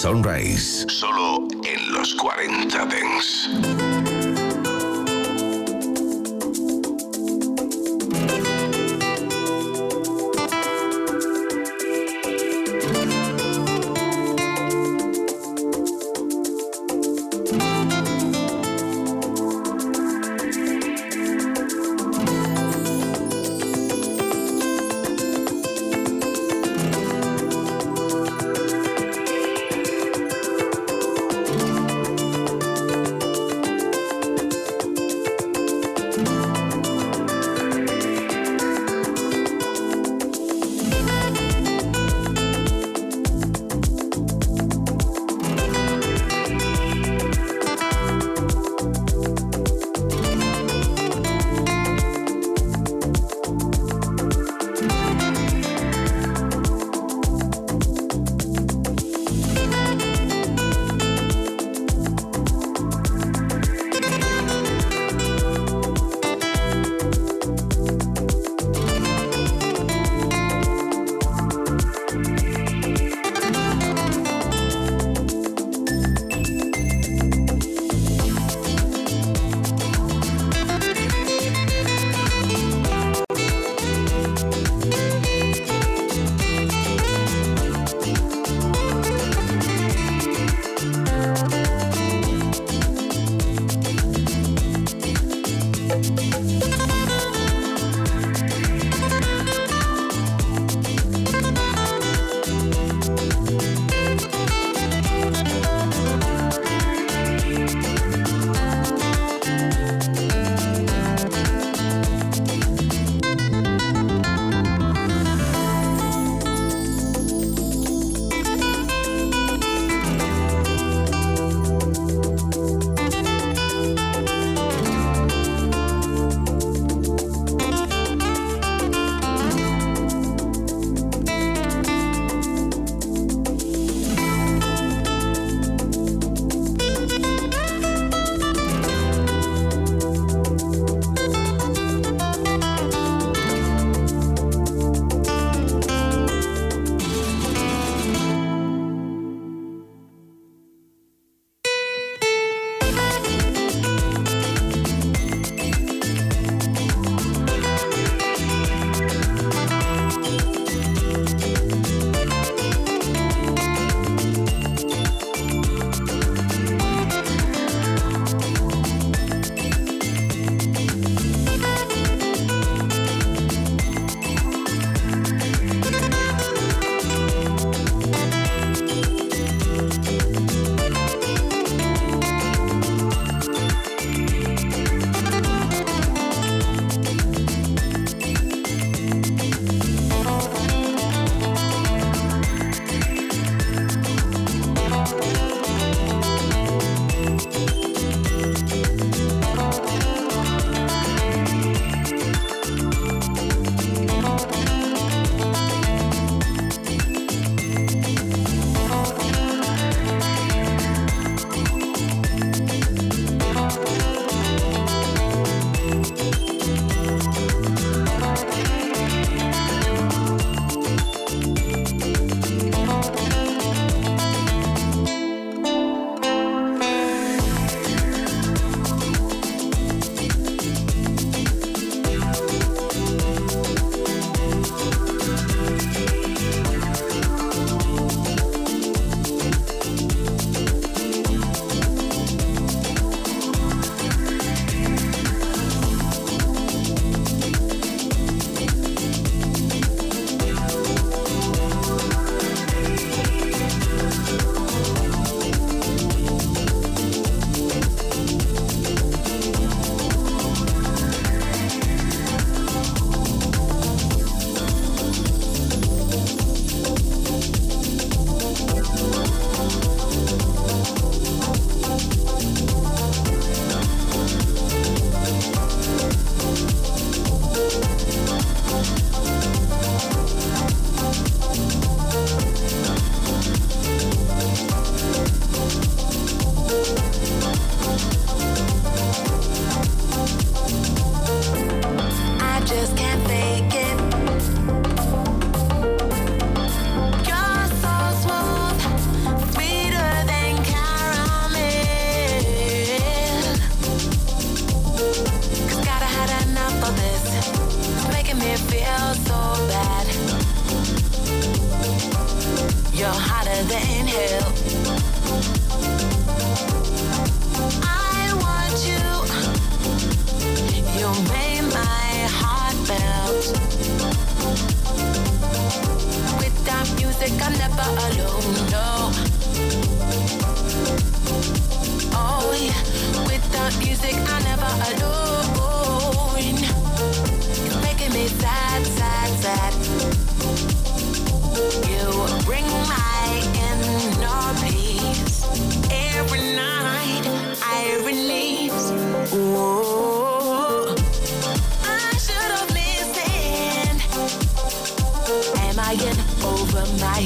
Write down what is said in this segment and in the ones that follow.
Sunrise. Solo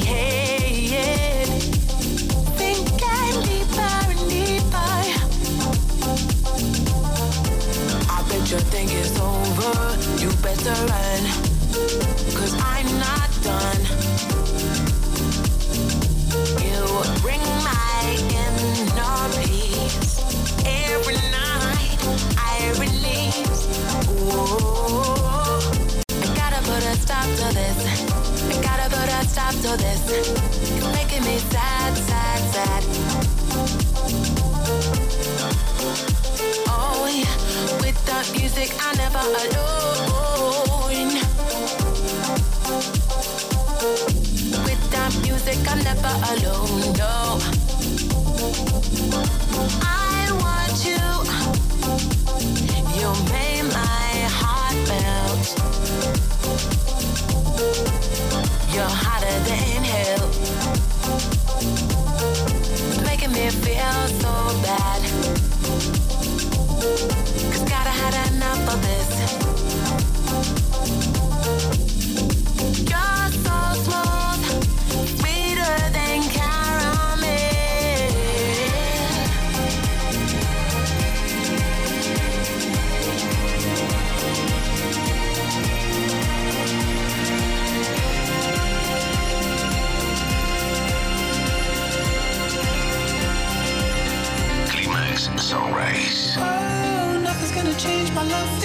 and deeper. I bet you think it's over. You better run. To this. You're making me sad, sad, sad. Oh yeah. Without music, I'm never alone. Without music, I'm never alone. No. I want you. You made my heart melt. You're hotter than hell. Making me feel so bad. Cause gotta had enough of this. My love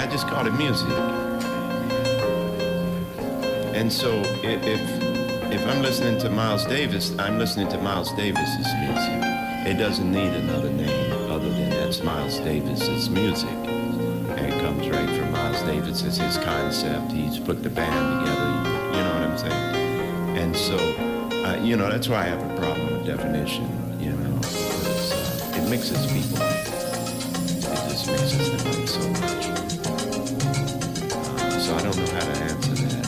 I just call it music. And so if if I'm listening to Miles Davis, I'm listening to Miles Davis's music. It doesn't need another name other than that's Miles Davis's music. And it comes right from Miles Davis. It's his concept. He's put the band together. You know what I'm saying? And so, uh, you know, that's why I have a problem with definition. You know, uh, it mixes people. It just mixes them up so much how to answer that.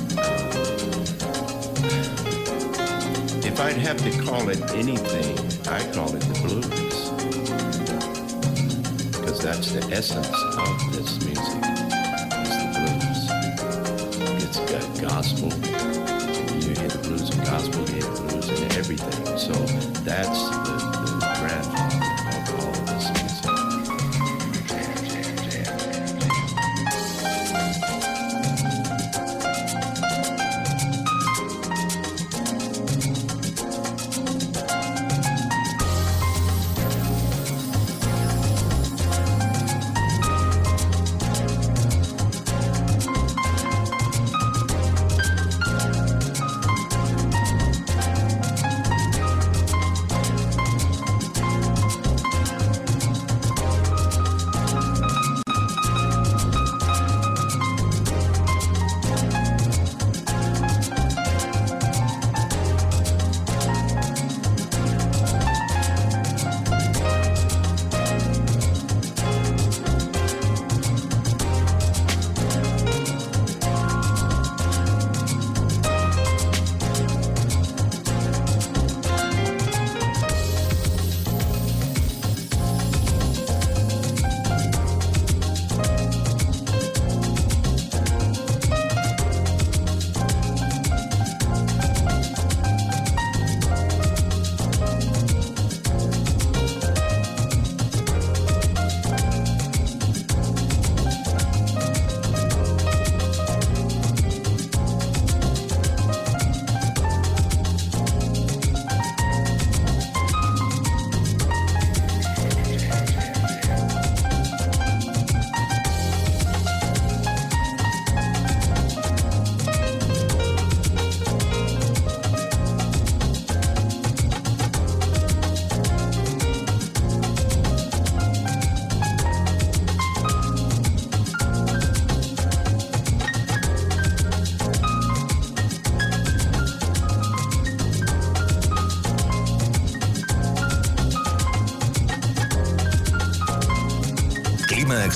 If I'd have to call it anything, I call it the blues. Because that's the essence of this music. It's the blues. It's got gospel. You hear the blues and gospel, you hear the blues and everything. So that's the,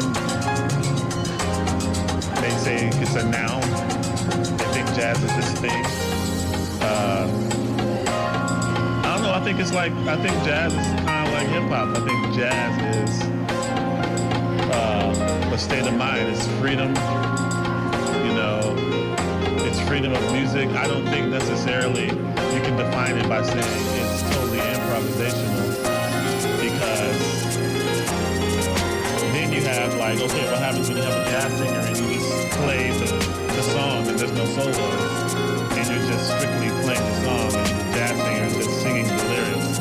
Some may say it's a noun. They think jazz is this thing. Uh, I don't know. I think it's like I think jazz is kind of like hip hop. I think jazz is uh, a state of mind. It's freedom you know, it's freedom of music. I don't think necessarily you can define it by saying it's totally improvisational like, okay, what happens when you have a jazz singer and you just play the, the song and there's no solos and you're just strictly playing the song and the jazz singer is just singing the lyrics.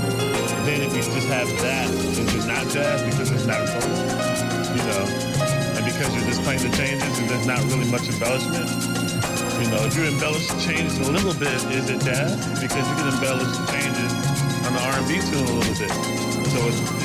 Then if you just have that, it's just not jazz because it's not a solo? You know? and because you're just playing the changes and there's not really much embellishment. You know, if you embellish the changes a little bit, is it jazz? Because you can embellish the changes on the R&B tune a little bit. So is,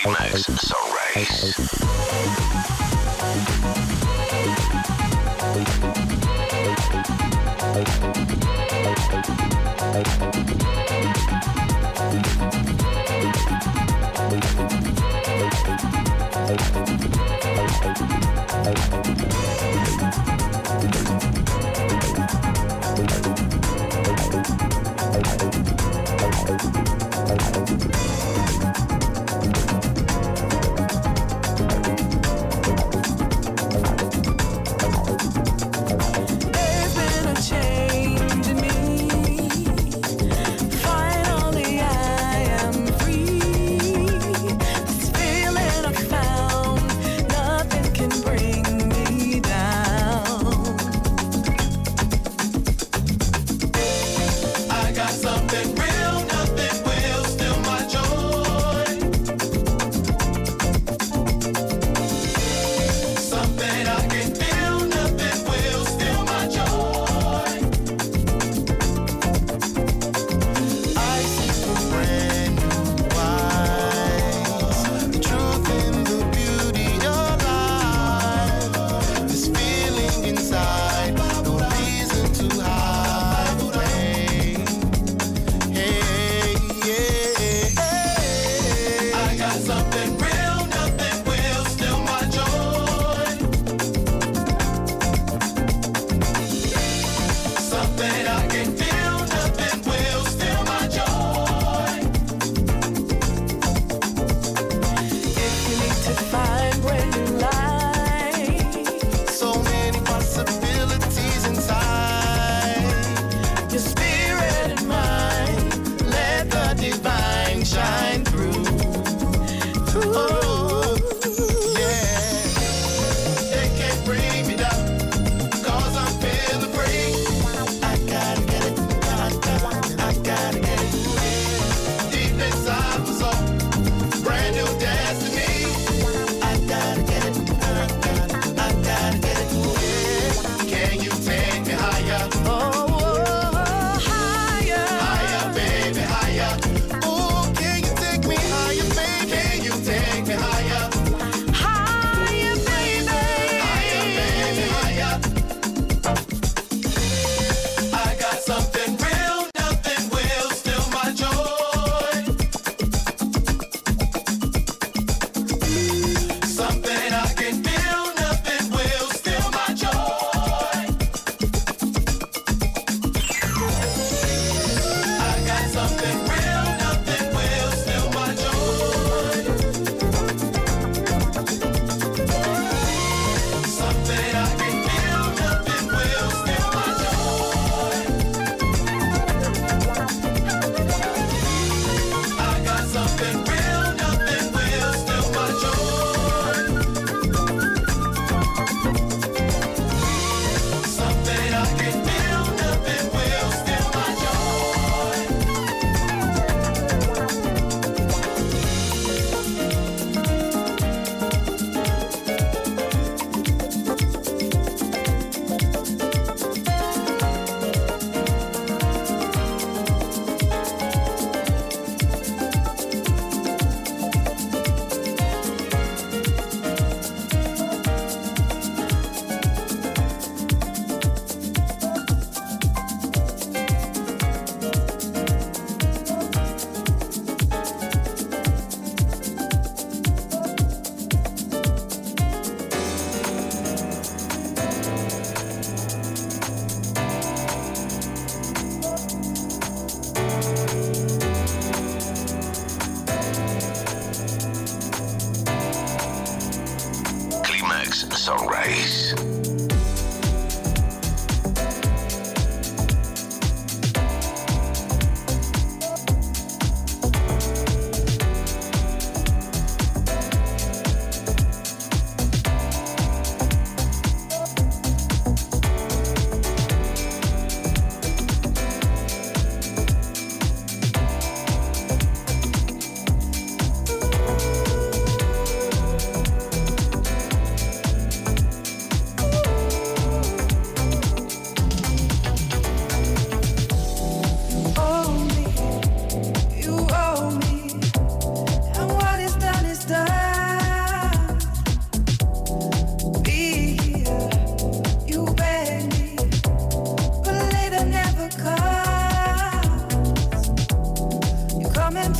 Climax Sunrise.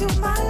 to my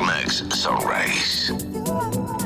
Climax Sunrise.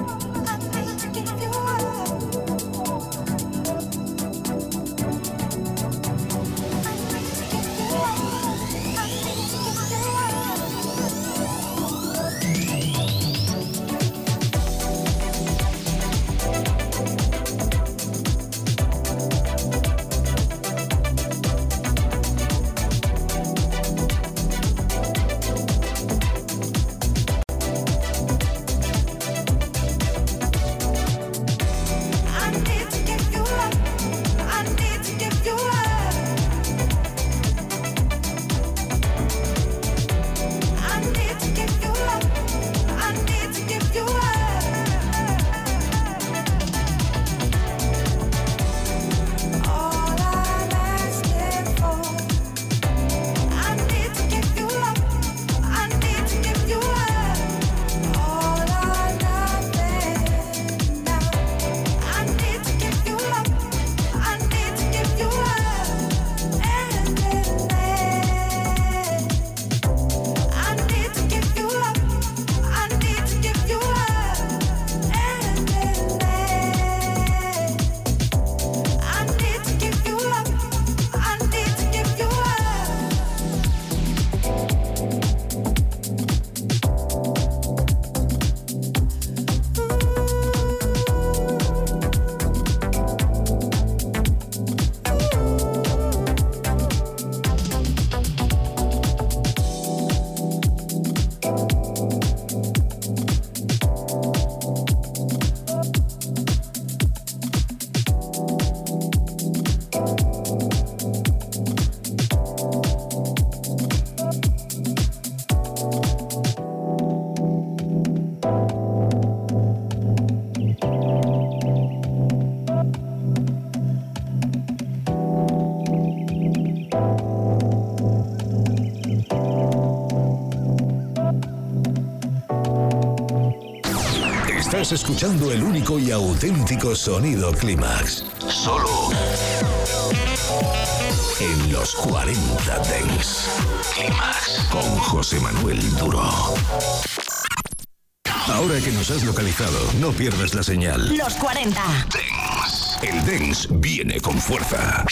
Escuchando el único y auténtico sonido Clímax. Solo En los 40 Dents. Climax. Con José Manuel Duro. Ahora que nos has localizado, no pierdas la señal. Los 40. El Dens viene con fuerza.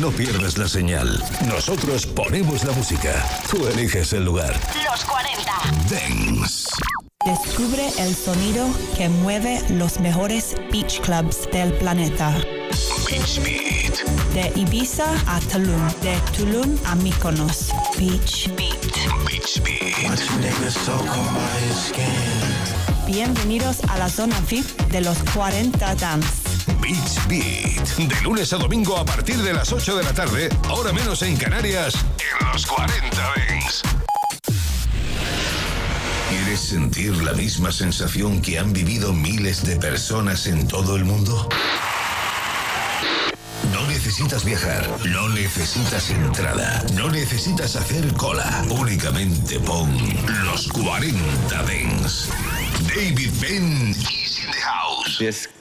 No pierdas la señal. Nosotros ponemos la música. Tú eliges el lugar. Los 40. Dance. Descubre el sonido que mueve los mejores beach clubs del planeta. Beach Beat. De Ibiza a Tulum, de Tulum a Mykonos. Beach Beat. Beach Beat. Bienvenidos a la zona VIP de los 40 Dance. Beach Beat. De lunes a domingo a partir de las 8 de la tarde, hora menos en Canarias, En los 40 Dents. It ¿Quieres sentir la misma sensación que han vivido miles de personas en todo el mundo? No necesitas viajar, no necesitas entrada, no necesitas hacer cola. Únicamente pon los 40 Dens. David Penn is in the house.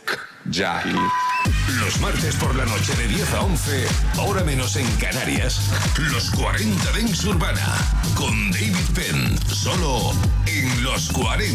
Jockey. Los martes por la noche de 10 a 11, hora menos en Canarias, los 40 Dens Urbana, con David Penn, solo en los 40